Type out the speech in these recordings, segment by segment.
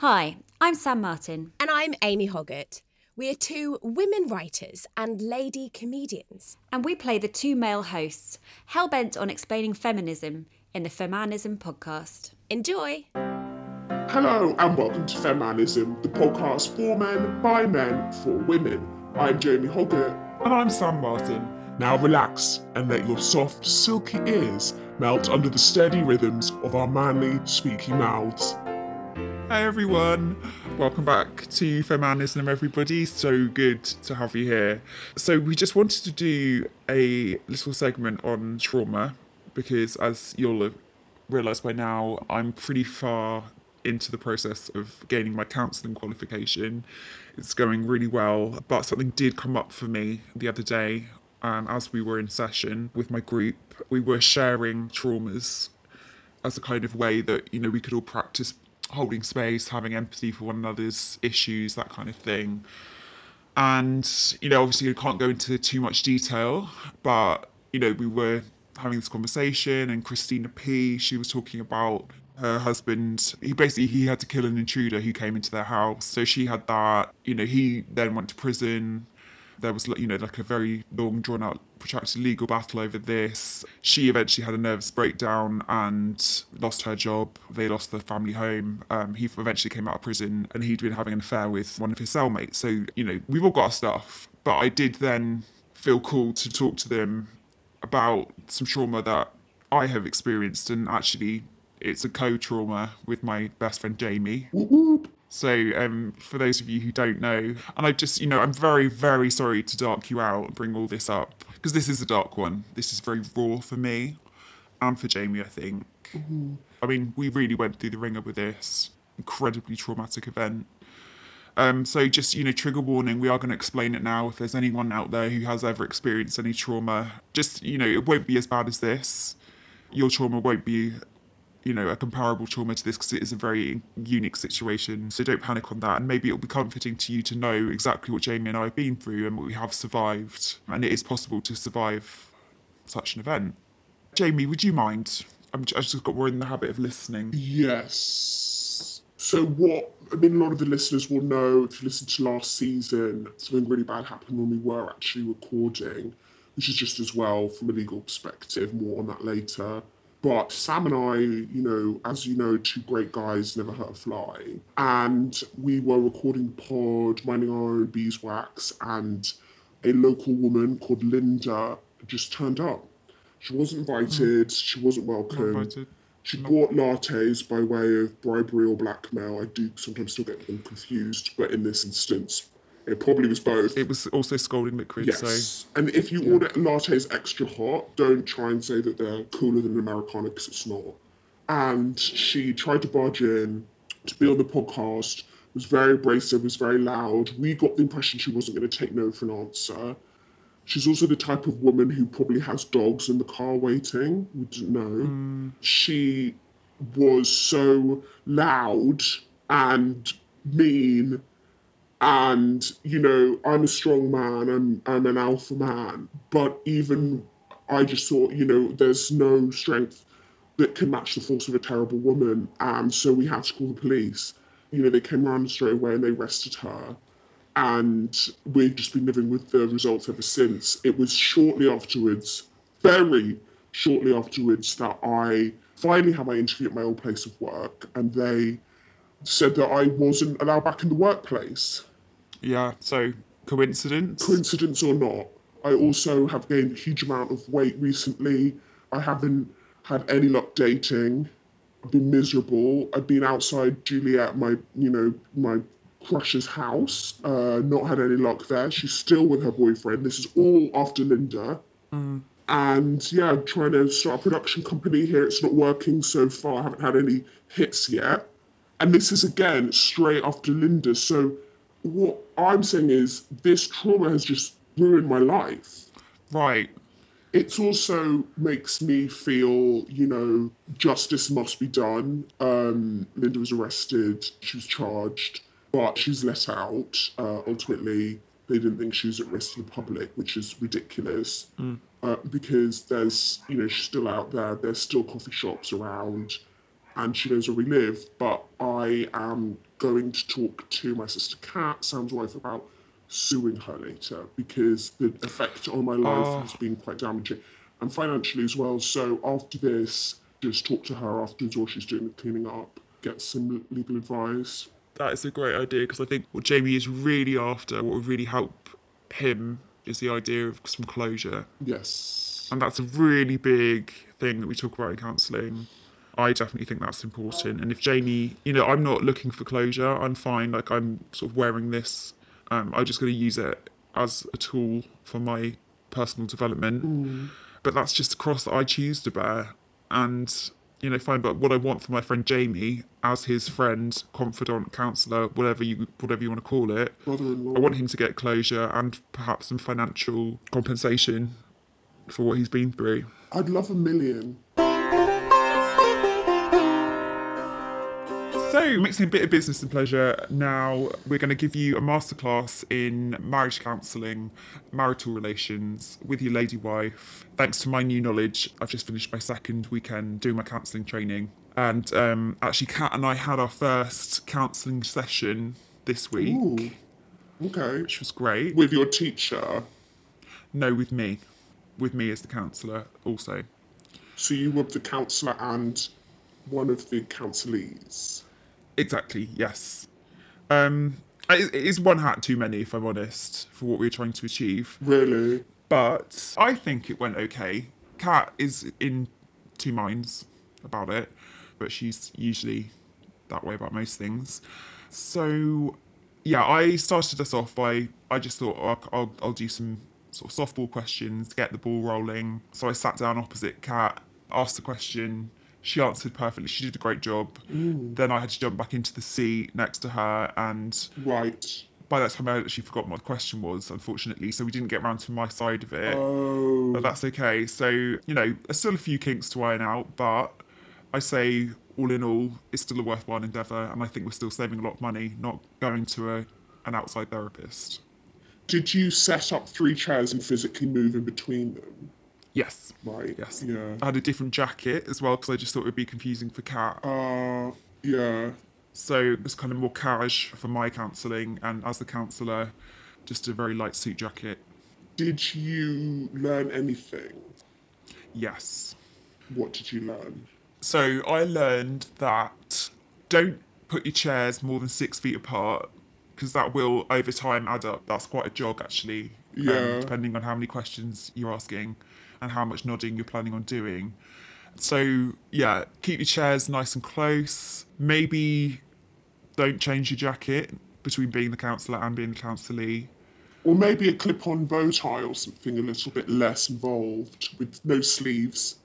Hi, I'm Sam Martin. And I'm Amy Hoggart. We are two women writers and lady comedians. And we play the two male hosts, hell bent on explaining feminism in the Femanism podcast. Enjoy! Hello and welcome to Femanism, the podcast for men, by men, for women. I'm Jamie Hoggart. And I'm Sam Martin. Now relax and let your soft, silky ears melt under the steady rhythms of our manly, speaking mouths. Hey everyone, welcome back to Femanism, everybody. So good to have you here. So, we just wanted to do a little segment on trauma because, as you'll have realised by now, I'm pretty far into the process of gaining my counselling qualification. It's going really well, but something did come up for me the other day. And as we were in session with my group, we were sharing traumas as a kind of way that, you know, we could all practice holding space, having empathy for one another's issues, that kind of thing. And, you know, obviously, I can't go into too much detail, but, you know, we were having this conversation, and Christina P., she was talking about her husband he basically he had to kill an intruder who came into their house so she had that you know he then went to prison there was you know like a very long drawn out protracted legal battle over this. She eventually had a nervous breakdown and lost her job. They lost the family home. Um, he eventually came out of prison and he'd been having an affair with one of his cellmates. So you know we've all got our stuff but i did then feel called to talk to them about some trauma that i have experienced. And actually it's a co-trauma with my best friend jamie so, um, for those of you who don't know, and I just, you know, I'm very, very sorry to dark you out and bring all this up because this is a dark one. This is very raw for me and for Jamie, I think. Mm-hmm. I mean, we really went through the ringer with this incredibly traumatic event. Um, so, just, you know, trigger warning, we are going to explain it now. If there's anyone out there who has ever experienced any trauma, just, you know, it won't be as bad as this. Your trauma won't be you know, a comparable trauma to this because it is a very unique situation. So don't panic on that. And maybe it'll be comforting to you to know exactly what Jamie and I have been through and what we have survived. And it is possible to survive such an event. Jamie, would you mind? I'm, I just got more in the habit of listening. Yes. So what I mean, a lot of the listeners will know if you listen to last season, something really bad happened when we were actually recording, which is just as well from a legal perspective. More on that later. But Sam and I, you know, as you know, two great guys never hurt a fly. And we were recording the pod, minding our own beeswax, and a local woman called Linda just turned up. She wasn't invited, mm. she wasn't welcome. She no. bought lattes by way of bribery or blackmail. I do sometimes still get them confused, but in this instance, it probably was both. It was also scalding liquid. Yes. So. And if you yeah. order lattes extra hot, don't try and say that they're cooler than Americano because it's not. And she tried to barge in to be on the podcast, was very abrasive, was very loud. We got the impression she wasn't going to take no for an answer. She's also the type of woman who probably has dogs in the car waiting. We didn't know. Mm. She was so loud and mean and you know i'm a strong man i'm i'm an alpha man but even i just thought you know there's no strength that can match the force of a terrible woman and so we had to call the police you know they came around straight away and they arrested her and we've just been living with the results ever since it was shortly afterwards very shortly afterwards that i finally had my interview at my old place of work and they said that I wasn't allowed back in the workplace. Yeah, so coincidence? Coincidence or not, I also have gained a huge amount of weight recently. I haven't had any luck dating. I've been miserable. I've been outside Juliet, my you know my crush's house. Uh, not had any luck there. She's still with her boyfriend. This is all after Linda. Mm. And yeah, I'm trying to start a production company here. It's not working so far. I haven't had any hits yet. And this is again straight after Linda. So what I'm saying is this trauma has just ruined my life. Right. It also makes me feel, you know, justice must be done. Um, Linda was arrested, she was charged, but she's let out. Uh, ultimately, they didn't think she was at risk to the public, which is ridiculous. Mm. Uh, because there's, you know, she's still out there. There's still coffee shops around and she knows where we live. But I am going to talk to my sister Kat, Sam's wife, about suing her later because the effect on my life ah. has been quite damaging and financially as well. So after this, just talk to her afterwards while she's doing the cleaning up, get some legal advice. That is a great idea because I think what Jamie is really after, what would really help him, is the idea of some closure. Yes. And that's a really big thing that we talk about in counselling. I definitely think that's important. And if Jamie, you know, I'm not looking for closure, I'm fine. Like, I'm sort of wearing this. Um, I'm just going to use it as a tool for my personal development. But that's just a cross that I choose to bear. And, you know, fine. But what I want for my friend Jamie, as his friend, confidant, counsellor, whatever you whatever you want to call it, I want him to get closure and perhaps some financial compensation for what he's been through. I'd love a million. So, mixing a bit of business and pleasure, now we're going to give you a masterclass in marriage counselling, marital relations with your lady wife. Thanks to my new knowledge, I've just finished my second weekend doing my counselling training. And um, actually, Kat and I had our first counselling session this week, Ooh. Okay. which was great. With your teacher. No, with me. With me as the counsellor, also. So you were the counsellor and one of the counselees. Exactly, yes. Um, it is one hat too many, if I'm honest, for what we we're trying to achieve. Really? But I think it went okay. Kat is in two minds about it, but she's usually that way about most things. So, yeah, I started us off by I just thought oh, I'll, I'll, I'll do some sort of softball questions, get the ball rolling. So I sat down opposite Kat, asked the question. She answered perfectly. She did a great job. Mm. Then I had to jump back into the seat next to her and Right. by that time I actually forgot what the question was, unfortunately, so we didn't get round to my side of it. Oh. But that's okay. So, you know, there's still a few kinks to iron out, but I say all in all, it's still a worthwhile endeavour, and I think we're still saving a lot of money not going to a an outside therapist. Did you set up three chairs and physically move in between them? Yes. Right. Yes. Yeah. I had a different jacket as well because I just thought it would be confusing for Kat. Uh, yeah. So it was kind of more cash for my counselling, and as the counsellor, just a very light suit jacket. Did you learn anything? Yes. What did you learn? So I learned that don't put your chairs more than six feet apart because that will over time add up. That's quite a jog actually. um, Yeah. depending on how many questions you're asking and how much nodding you're planning on doing. So yeah, keep your chairs nice and close. Maybe don't change your jacket between being the counsellor and being the counsellee. Or maybe a clip-on bow tie or something a little bit less involved with no sleeves.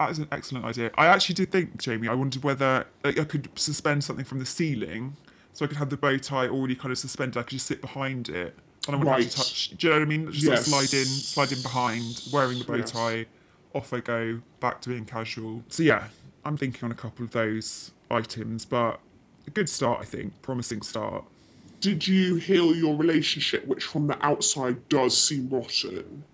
That is an excellent idea. I actually did think, Jamie, I wondered whether like, I could suspend something from the ceiling so I could have the bow tie already kind of suspended. I could just sit behind it and I wouldn't have Right. to touch. Do you know what I mean? Just Yes. slide in, slide in behind, wearing the bow Yes. tie, off I go, back to being casual. So yeah, I'm thinking on a couple of those items, but a good start, I think. Promising start. Did you heal your relationship, which from the outside does seem rotten?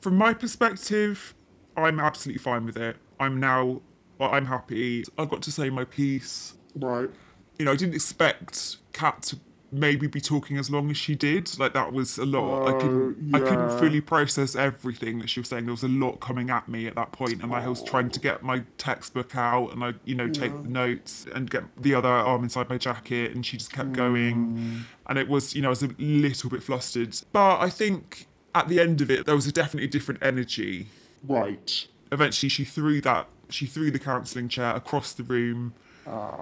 From my perspective, I'm absolutely fine with it. I'm now, well, I'm happy. I've got to say my piece. Right. you know, I didn't expect Kat to maybe be talking as long as she did. Like that was a lot. I couldn't, I Oh, couldn't fully process everything that she was saying. There was a lot coming at me at that point, and I was trying to get my textbook out and I, you know, take the notes and get the other arm inside my jacket, and she just kept Mm. going, and it was, you know, I was a little bit flustered. But I think at the end of it, there was a definitely different energy Right. eventually she threw that she threw the counselling chair across the room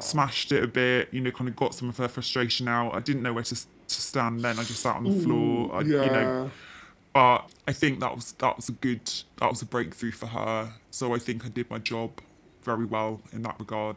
smashed it a bit you know kind of got some of her frustration out i didn't know where to, to stand then i just sat on the mm-hmm. floor I, Yeah. you know but i think that was that was a good that was a breakthrough for her so i think i did my job very well in that regard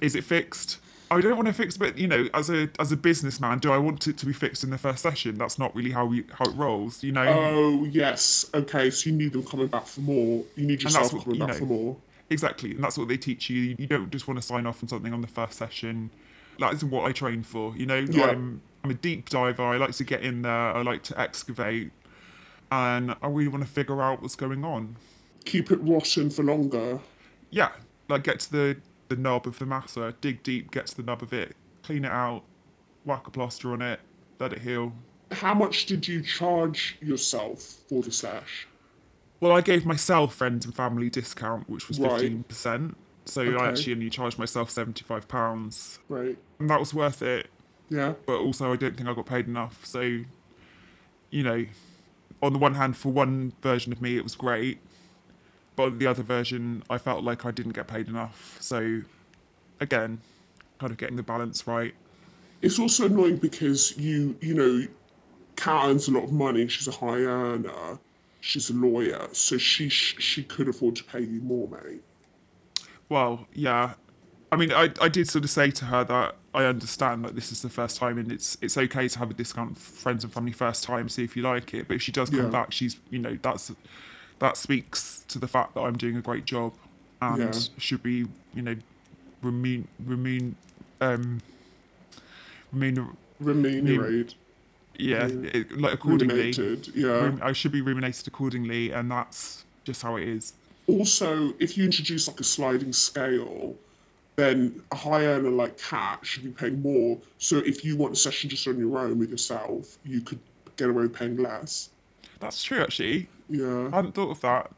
is it fixed I don't want to fix, but you know, as a as a businessman, do I want it to be fixed in the first session? That's not really how we how it rolls, you know. Oh yes. Okay. So you need them coming back for more. You need yourself what- coming you back know. for more. Exactly, and that's what they teach you. You don't just want to sign off on something on the first session. That isn't what I train for. You know, Yeah. I'm I'm a deep diver. I like to get in there. I like to excavate, and I really want to figure out what's going on. Keep it rotten for longer. Yeah, like get to the the nub of the matter. Dig deep, get to the nub of it. clean it out, whack a plaster on it, let it heal. How much did you charge yourself for the slash? Well, I gave myself friends and family discount, which was Right. fifteen percent. So Okay. I actually only charged myself seventy five pounds, Right. and that was worth it. Yeah. But also, I don't think I got paid enough. So, you know, on the one hand, for one version of me, it was great, but on the other version, I felt like I didn't get paid enough. So, again, kind of getting the balance right. It's also annoying because you, you know, Kat earns a lot of money. She's a high earner. She's a lawyer, so she she could afford to pay you more, mate. Well, yeah. I mean, I, I did sort of say to her that I understand that this is the first time and it's it's okay to have a discount for friends and family first time, see if you like it. But if she does come Yeah. back, she's you know that's that speaks to the fact that I'm doing a great job and Yeah. should be you know remun remun um remun Remunerated. Yeah it, like accordingly. Remunerated. Yeah. I should be ruminated accordingly, and that's just how it is. Also, if you introduce like a sliding scale, then a high earner like Kat should be paying more. So if you want a session just on your own with yourself, you could get away with paying less. That's true, actually. Yeah. I hadn't thought of that.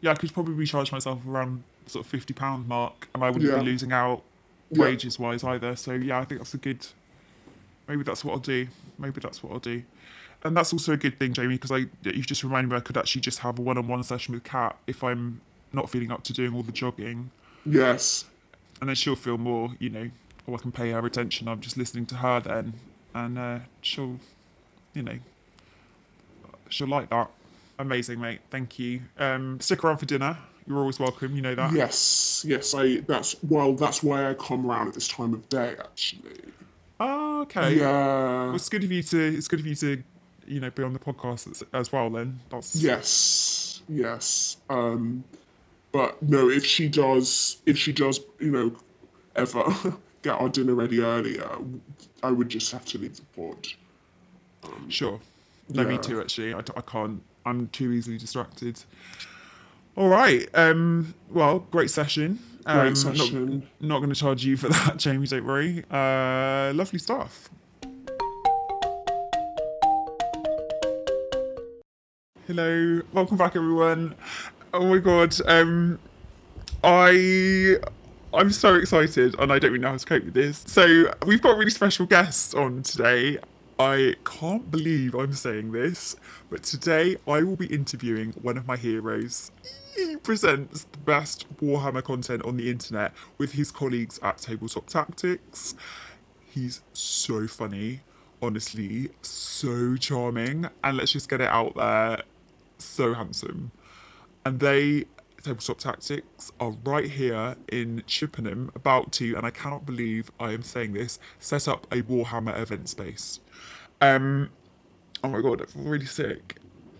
Yeah, I could probably charge myself around sort of fifty pound mark, and I wouldn't Yeah. be losing out Yeah. wages wise either. So yeah, I think that's a good. Maybe that's what I'll do. Maybe that's what I'll do, and that's also a good thing, Jamie, because I you've just reminded me I could actually just have a one-on-one session with Kat if I'm not feeling up to doing all the jogging, Yes. and then she'll feel more, you know, or I can pay her attention. I'm just listening to her then, and uh, she'll, you know, she'll like that. Amazing, mate. Thank you. Um, stick around for dinner. You're always welcome. You know that. Yes. Yes. I. That's well. That's why I come around at this time of day. Actually. Oh, okay. Yeah. Well, it's good of you to. It's good of you to, you know, be on the podcast as, as well. Then that's Yes, yes. Um, but no, if she does, if she does, you know, ever get our dinner ready earlier, I would just have to leave the pod. Sure. No, me too. Actually, I, I can't. I'm too easily distracted. All right. Um. Well, great session. Um, Great session. Not, not going to charge you for that, Jamie. Don't worry. Uh, lovely stuff. Hello, welcome back, everyone. Oh my god. Um, I I'm so excited and I don't really know how to cope with this. So we've got a really special guest on today. I can't believe I'm saying this, but today I will be interviewing one of my heroes. He presents the best Warhammer content on the internet with his colleagues at Tabletop Tactics. He's so funny, honestly, so charming, and let's just get it out there, so handsome. And they, Tabletop Tactics, are right here in Chippenham, about to, and I cannot believe I am saying this, set up a Warhammer event space. Um, oh my god, I feel really sick.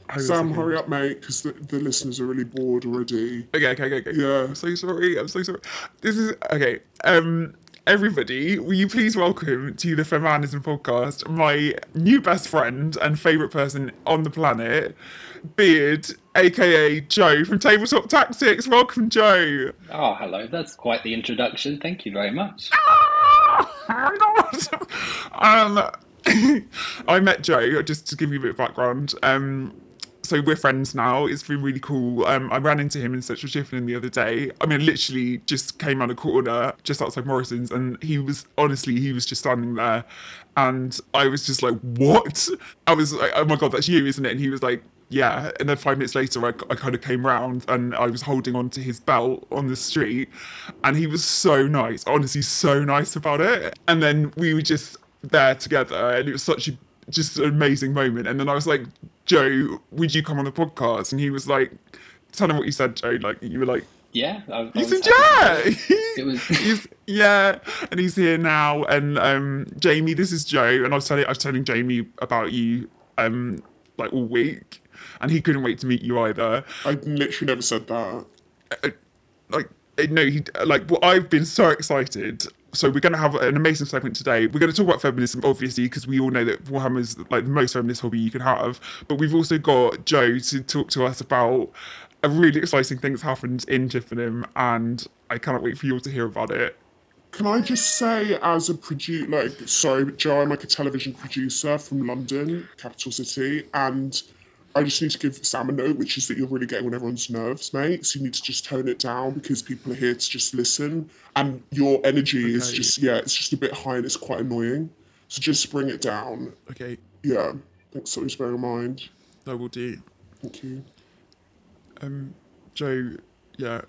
Hang Sam, hurry up, mate, because the, the listeners are really bored already. Okay, okay, okay, okay. Yeah. I'm so sorry. I'm so sorry. This is okay. Um, everybody, will you please welcome to the Femanism podcast my new best friend and favorite person on the planet, Beard, aka Joe from Tabletop Tactics. Welcome, Joe. Oh, hello. That's quite the introduction. Thank you very much. Oh my god. Um, I met Joe just to give you a bit of background. Um, so we're friends now. It's been really cool. Um, I ran into him in Central Chippenham the other day. I mean, literally just came around a corner just outside Morrison's, and he was honestly he was just standing there, and I was just like, "What?" I was like, "Oh my god, that's you, isn't it?" And he was like. Yeah, and then five minutes later, I, I kind of came round and I was holding on to his belt on the street, and he was so nice, honestly, so nice about it. And then we were just there together, and it was such a just an amazing moment. And then I was like, Joe, would you come on the podcast? And he was like, Tell him what you said, Joe. Like you were like, Yeah. I, I he was said, yeah. It was- he's, yeah, and he's here now. And um, Jamie, this is Joe, and I was telling I was telling Jamie about you um like all week, and he couldn't wait to meet you either. I literally never said that. Uh, uh, like uh, no he uh, like well, i've been so excited so we're going to have an amazing segment today we're going to talk about feminism obviously because we all know that warhammer is like the most feminist hobby you can have but we've also got joe to talk to us about a really exciting thing that's happened in chippenham and i cannot wait for you all to hear about it Can I just say, as a producer, like, sorry, Joe, I'm like a television producer from London, capital city, and I just need to give Sam a note, which is that you're really getting on everyone's nerves, mate. So you need to just tone it down because people are here to just listen, and your energy is just, yeah, it's just a bit high and it's quite annoying. So just bring it down. Okay, Yeah, thanks, something to bear in mind. I will do. Thank you. Um, Joe, yeah,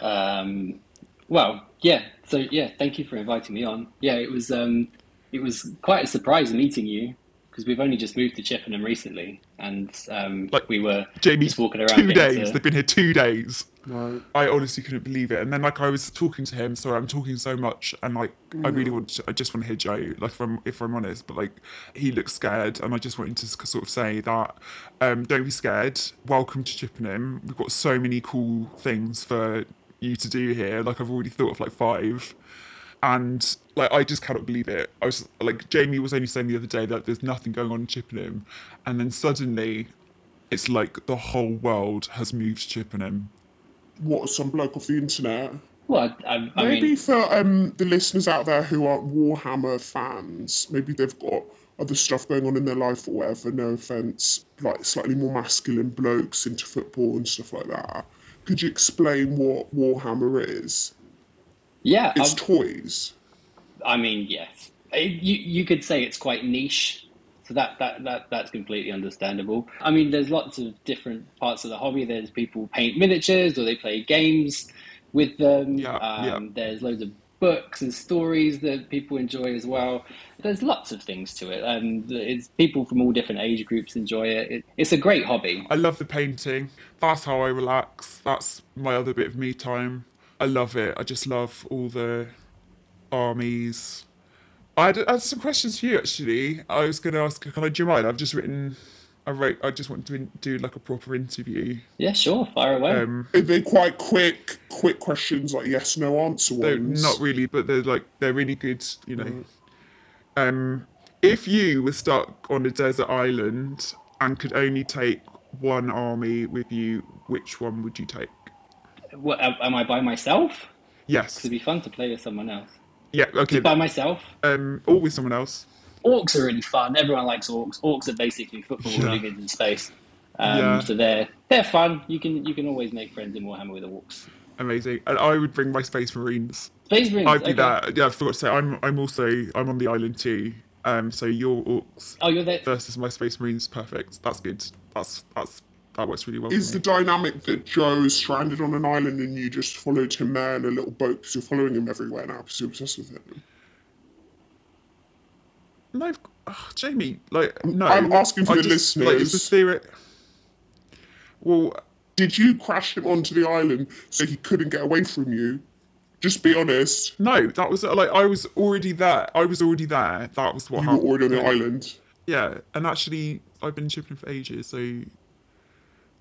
Um, well, yeah. So yeah, thank you for inviting me on. Yeah, it was um, it was quite a surprise meeting you because we've only just moved to Chippenham recently, and um, Like, we were Jamie, just walking around. two days. to- They've been here two days. Right. I honestly couldn't believe it. And then like I was talking to him, sorry, I'm talking so much, and like I really want, to, I just want to hear Joe. Like if I'm if I'm honest, but like he looks scared, and I just wanted to sort of say that um, don't be scared. Welcome to Chippenham. We've got so many cool things for you to do here. Like I've already thought of like five. And like I just cannot believe it. I was like Jamie was only saying the other day that there's nothing going on in Chippenham, and then suddenly, it's like the whole world has moved to Chippenham. What, some bloke off the internet? Well, I, I, I Maybe mean, for um, the listeners out there who aren't Warhammer fans, maybe they've got other stuff going on in their life or whatever, no offence, like slightly more masculine blokes into football and stuff like that. Could you explain what Warhammer is? yeah. It's I, toys. I mean, yes. It- you you could say it's quite niche. So that, that, that that's completely understandable. I mean, there's lots of different parts of the hobby. There's people paint miniatures or they play games with them. Yeah, um, yeah. There's loads of books and stories that people enjoy as well. There's lots of things to it, and it's people from all different age groups enjoy it. it it's a great hobby. I love the painting. That's how I relax. That's my other bit of me time. I love it. I just love all the armies. I had, I had some questions for you actually. I was going to ask, can I do you mind? I've just written, I wrote, I just wanted to in- do like a proper interview. Yeah, sure, fire away. Um, Are they quite quick, quick questions, like yes, no answer they're ones? not really, but they're like they're really good. You know, um, if you were stuck on a desert island and could only take one army with you, which one would you take? what, am am I by myself? Yes. It'd be fun to play with someone else. Yeah. Okay. By myself. Um, or with someone else. Orcs are really fun. Everyone likes orcs. Orcs are basically football Yeah. hooligans in space. Um, Yeah. So they're they're fun. You can you can always make friends in Warhammer with orcs. Amazing. And I would bring my Space Marines. Space Marines. I'd do okay. that. Yeah, I forgot to say I'm I'm also I'm on the island too. Um, so your orcs Oh, you're there. versus my Space Marines, perfect. That's good. That's that's that works really well. Is the dynamic that Joe's stranded on an island and you just followed him there in a little boat because you're following him everywhere now because you're obsessed with him? No, oh, Jamie. Like no. I'm asking for I the just, Like, it's the listeners. theory. Well, Did you crash him onto the island so he couldn't get away from you? Just be honest. no. That was like I was already there. I was already there. That was what happened. You were already on the island. Yeah, and actually, I've been shipping for ages, so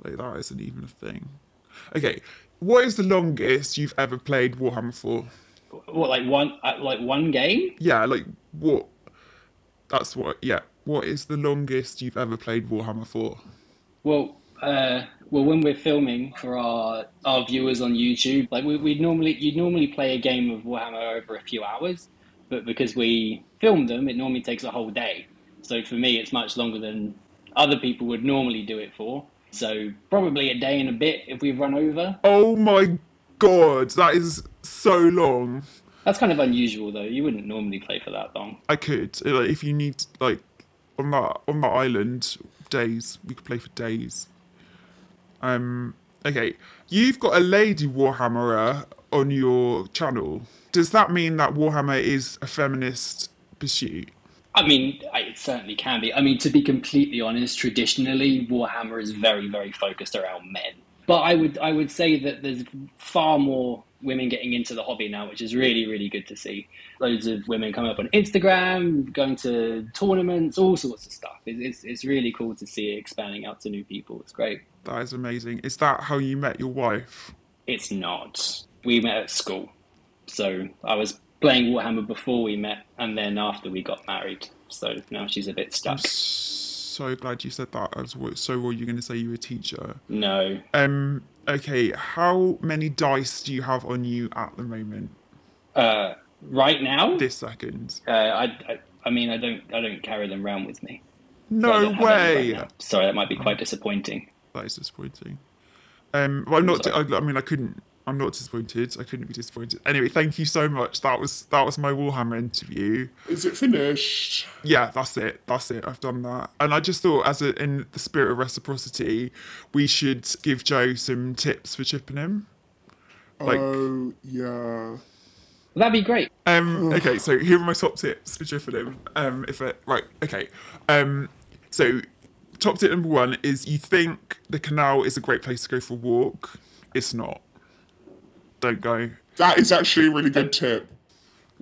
like that isn't even a thing. Okay, what is the longest you've ever played Warhammer for? What like one uh, like one game? Yeah, like what? That's what. Yeah, what is the longest you've ever played Warhammer for? Well, uh, well, when we're filming for our our viewers on YouTube, like we we normally you'd normally play a game of Warhammer over a few hours, but because we film them, it normally takes a whole day. So for me, it's much longer than other people would normally do it for. So probably a day and a bit if we run over. Oh my god, that is so long. That's kind of unusual, though. You wouldn't normally play for that long. I could like if you need like on that on that island days we could play for days. Um. Okay, you've got a lady Warhammerer on your channel. Does that mean that Warhammer is a feminist pursuit? I mean, it certainly can be. I mean, to be completely honest, traditionally Warhammer is very, very focused around men. But I would, I would say that there's far more women getting into the hobby now, which is really, really good to see. Loads of women coming up on Instagram, going to tournaments, all sorts of stuff. It, it's, it's really cool to see it expanding out to new people. It's great. That is amazing. Is that how you met your wife? It's not. We met at school, so I was playing Warhammer before we met, and then after we got married. So now she's a bit stuck. I'm So glad you said that. So worried you're going to say you were a teacher. No, Um. Okay. How many dice do you have on you at the moment? Uh, Right now, this second. uh, I, I I mean I don't I don't carry them around with me. No any way. right. Sorry, that might be quite disappointing. That is disappointing. Um, well, I'm not. I. I mean, I couldn't. I'm not disappointed. I couldn't be disappointed. Anyway, thank you so much. That was that was my Warhammer interview. Is it finished? Yeah, that's it. That's it. I've done that. And I just thought, as a, in the spirit of reciprocity, we should give Joe some tips for Chippenham. Like- oh, yeah. That'd be great. Um, okay, so here are my top tips for Chippenham. Um, if it, right, okay. Um, so top tip number one is you think the canal is a great place to go for a walk. It's not. Don't go. That is actually a really good tip.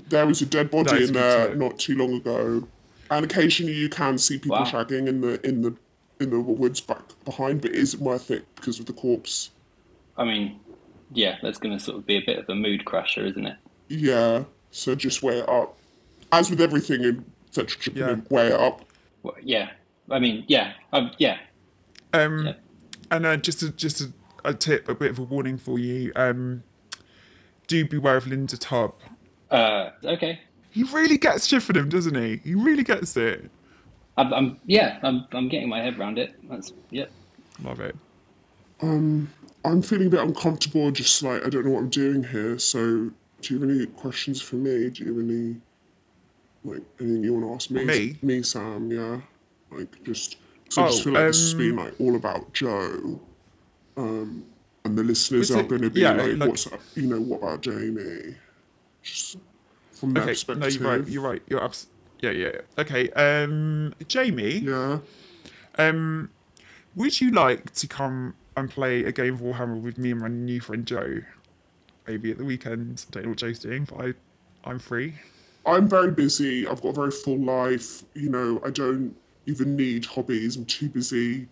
There was a dead body in there tip. not too long ago, and occasionally you can see people Wow. shagging in the in the in the woods back behind, but it isn't worth it because of the corpse. I mean, yeah, that's going to sort of be a bit of a mood crusher, isn't it? Yeah, so just weigh it up. As with everything in Central Chippenham, Yeah. weigh it up. Well, yeah, I mean, yeah, um, yeah. Um, Yeah. and uh, just a, just a, a tip, a bit of a warning for you. Um, do beware of Linda Tubb. Uh, okay. He really gets Chippenham, doesn't he? He really gets it. I'm, I'm yeah, I'm, I'm getting my head around it. That's yep. Love it. Um, I'm feeling a bit uncomfortable, just like I don't know what I'm doing here. So, do you have any questions for me? Do you have any like anything you want to ask me? Me? Me, Sam. Yeah. Like just. So I Oh, just feel like this has um, been like all about Joe. Um, and the listeners Was are going to be yeah, like, like- "What's up? You know, what about Jamie?" Just from their Okay, perspective. no, you're right. You're right. You're abs- Yeah, yeah. yeah. Okay. Um, Jamie. Yeah. Um, would you like to come and play a game of Warhammer with me and my new friend Joe? Maybe at the weekend. I don't know what Joe's doing, but I, I'm free. I'm very busy. I've got a very full life. You know, I don't even need hobbies. I'm too busy,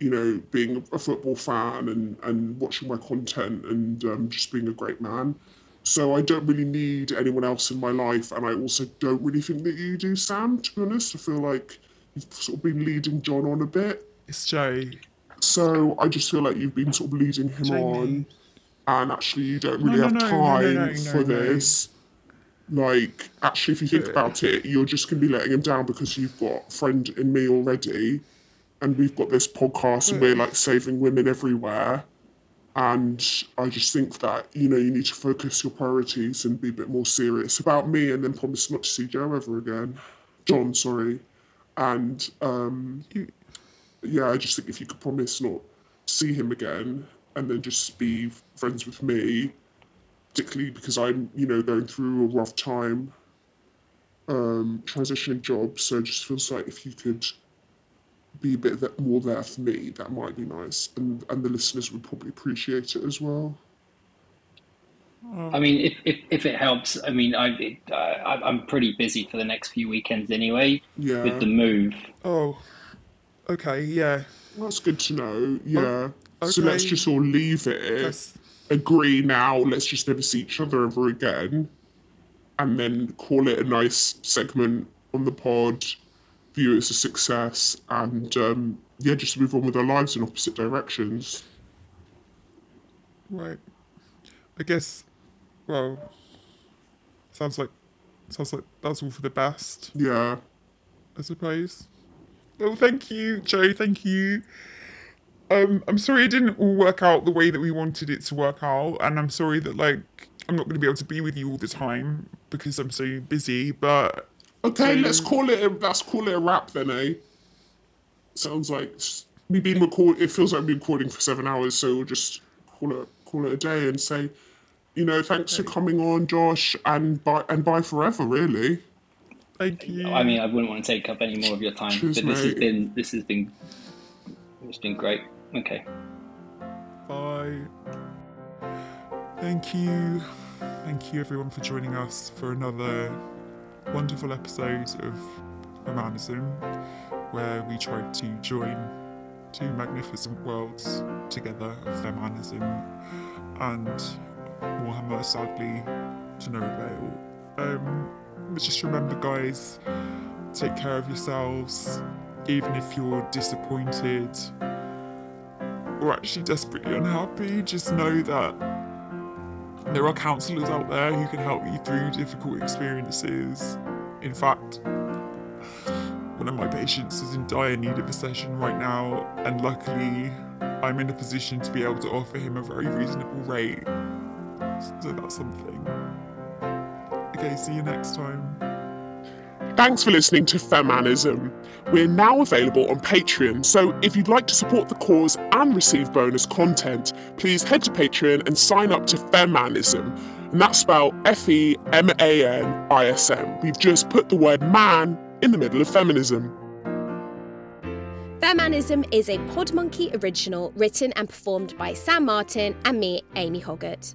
you know, being a football fan and, and watching my content and um, just being a great man. So I don't really need anyone else in my life. And I also don't really think that you do, Sam, to be honest. I feel like you've sort of been leading John on a bit. It's Joe. So I just feel like you've been sort of leading him Jamie. on. And actually, you don't really no, have no, no, time no, for this like actually if you think about it you're just going to be letting him down because you've got a friend in me already and we've got this podcast and we're like saving women everywhere. And i just think that you know you need to focus your priorities and be a bit more serious about me and then promise not to see joe ever again. John sorry. And um yeah i just think if you could promise not to see him again and then just be friends with me particularly because I'm, you know, going through a rough time, um, transitioning jobs. So it just feels like if you could be a bit that more there for me, that might be nice, and and the listeners would probably appreciate it as well. I mean, if, if, if it helps, I mean, I, it, uh, I I'm pretty busy for the next few weekends anyway Yeah, with the move. Oh, okay. Yeah. that's good to know. Yeah. So okay. let's just all leave it. That's, Agree now. Let's just never see each other ever again, and then call it a nice segment on the pod. View it as a success, and um, yeah, just move on with our lives in opposite directions. right. I guess. Well. Sounds like. Sounds like that's all for the best. Yeah. I suppose. Well, thank you, Joe. Thank you. Um, I'm sorry it didn't all work out the way that we wanted it to work out, and I'm sorry that like I'm not going to be able to be with you all the time because I'm so busy. But Okay, So- let's call it. A, let's call it a wrap then, eh? Sounds like we've been record. It feels like we've been recording for seven hours, so we'll just call it call it a day and say, you know, thanks for coming on, Josh, and bye and bye forever, really. thank you. I mean, I wouldn't want to take up any more of your time, Cheers, but this has been this has been it's been great. Okay. Bye. Thank you. Thank you, everyone, for joining us for another wonderful episode of Femanism, where we try to join two magnificent worlds together of feminism and Warhammer, sadly, to no avail. Um, but just remember, guys, take care of yourselves, even if you're disappointed or actually desperately unhappy, just know that There are counsellors out there who can help you through difficult experiences. In fact, one of my patients is in dire need of a session right now, and luckily, I'm in a position to be able to offer him a very reasonable rate. So that's something. Okay, see you next time. Thanks for listening to Femanism. We're now available on Patreon, so if you'd like to support the cause and receive bonus content, please head to Patreon and sign up to Femanism. And that's spelled F E M A N I S M. We've just put the word man in the middle of feminism. Femanism is a Podmonkey original written and performed by Sam Martin and me, Amy Hoggart.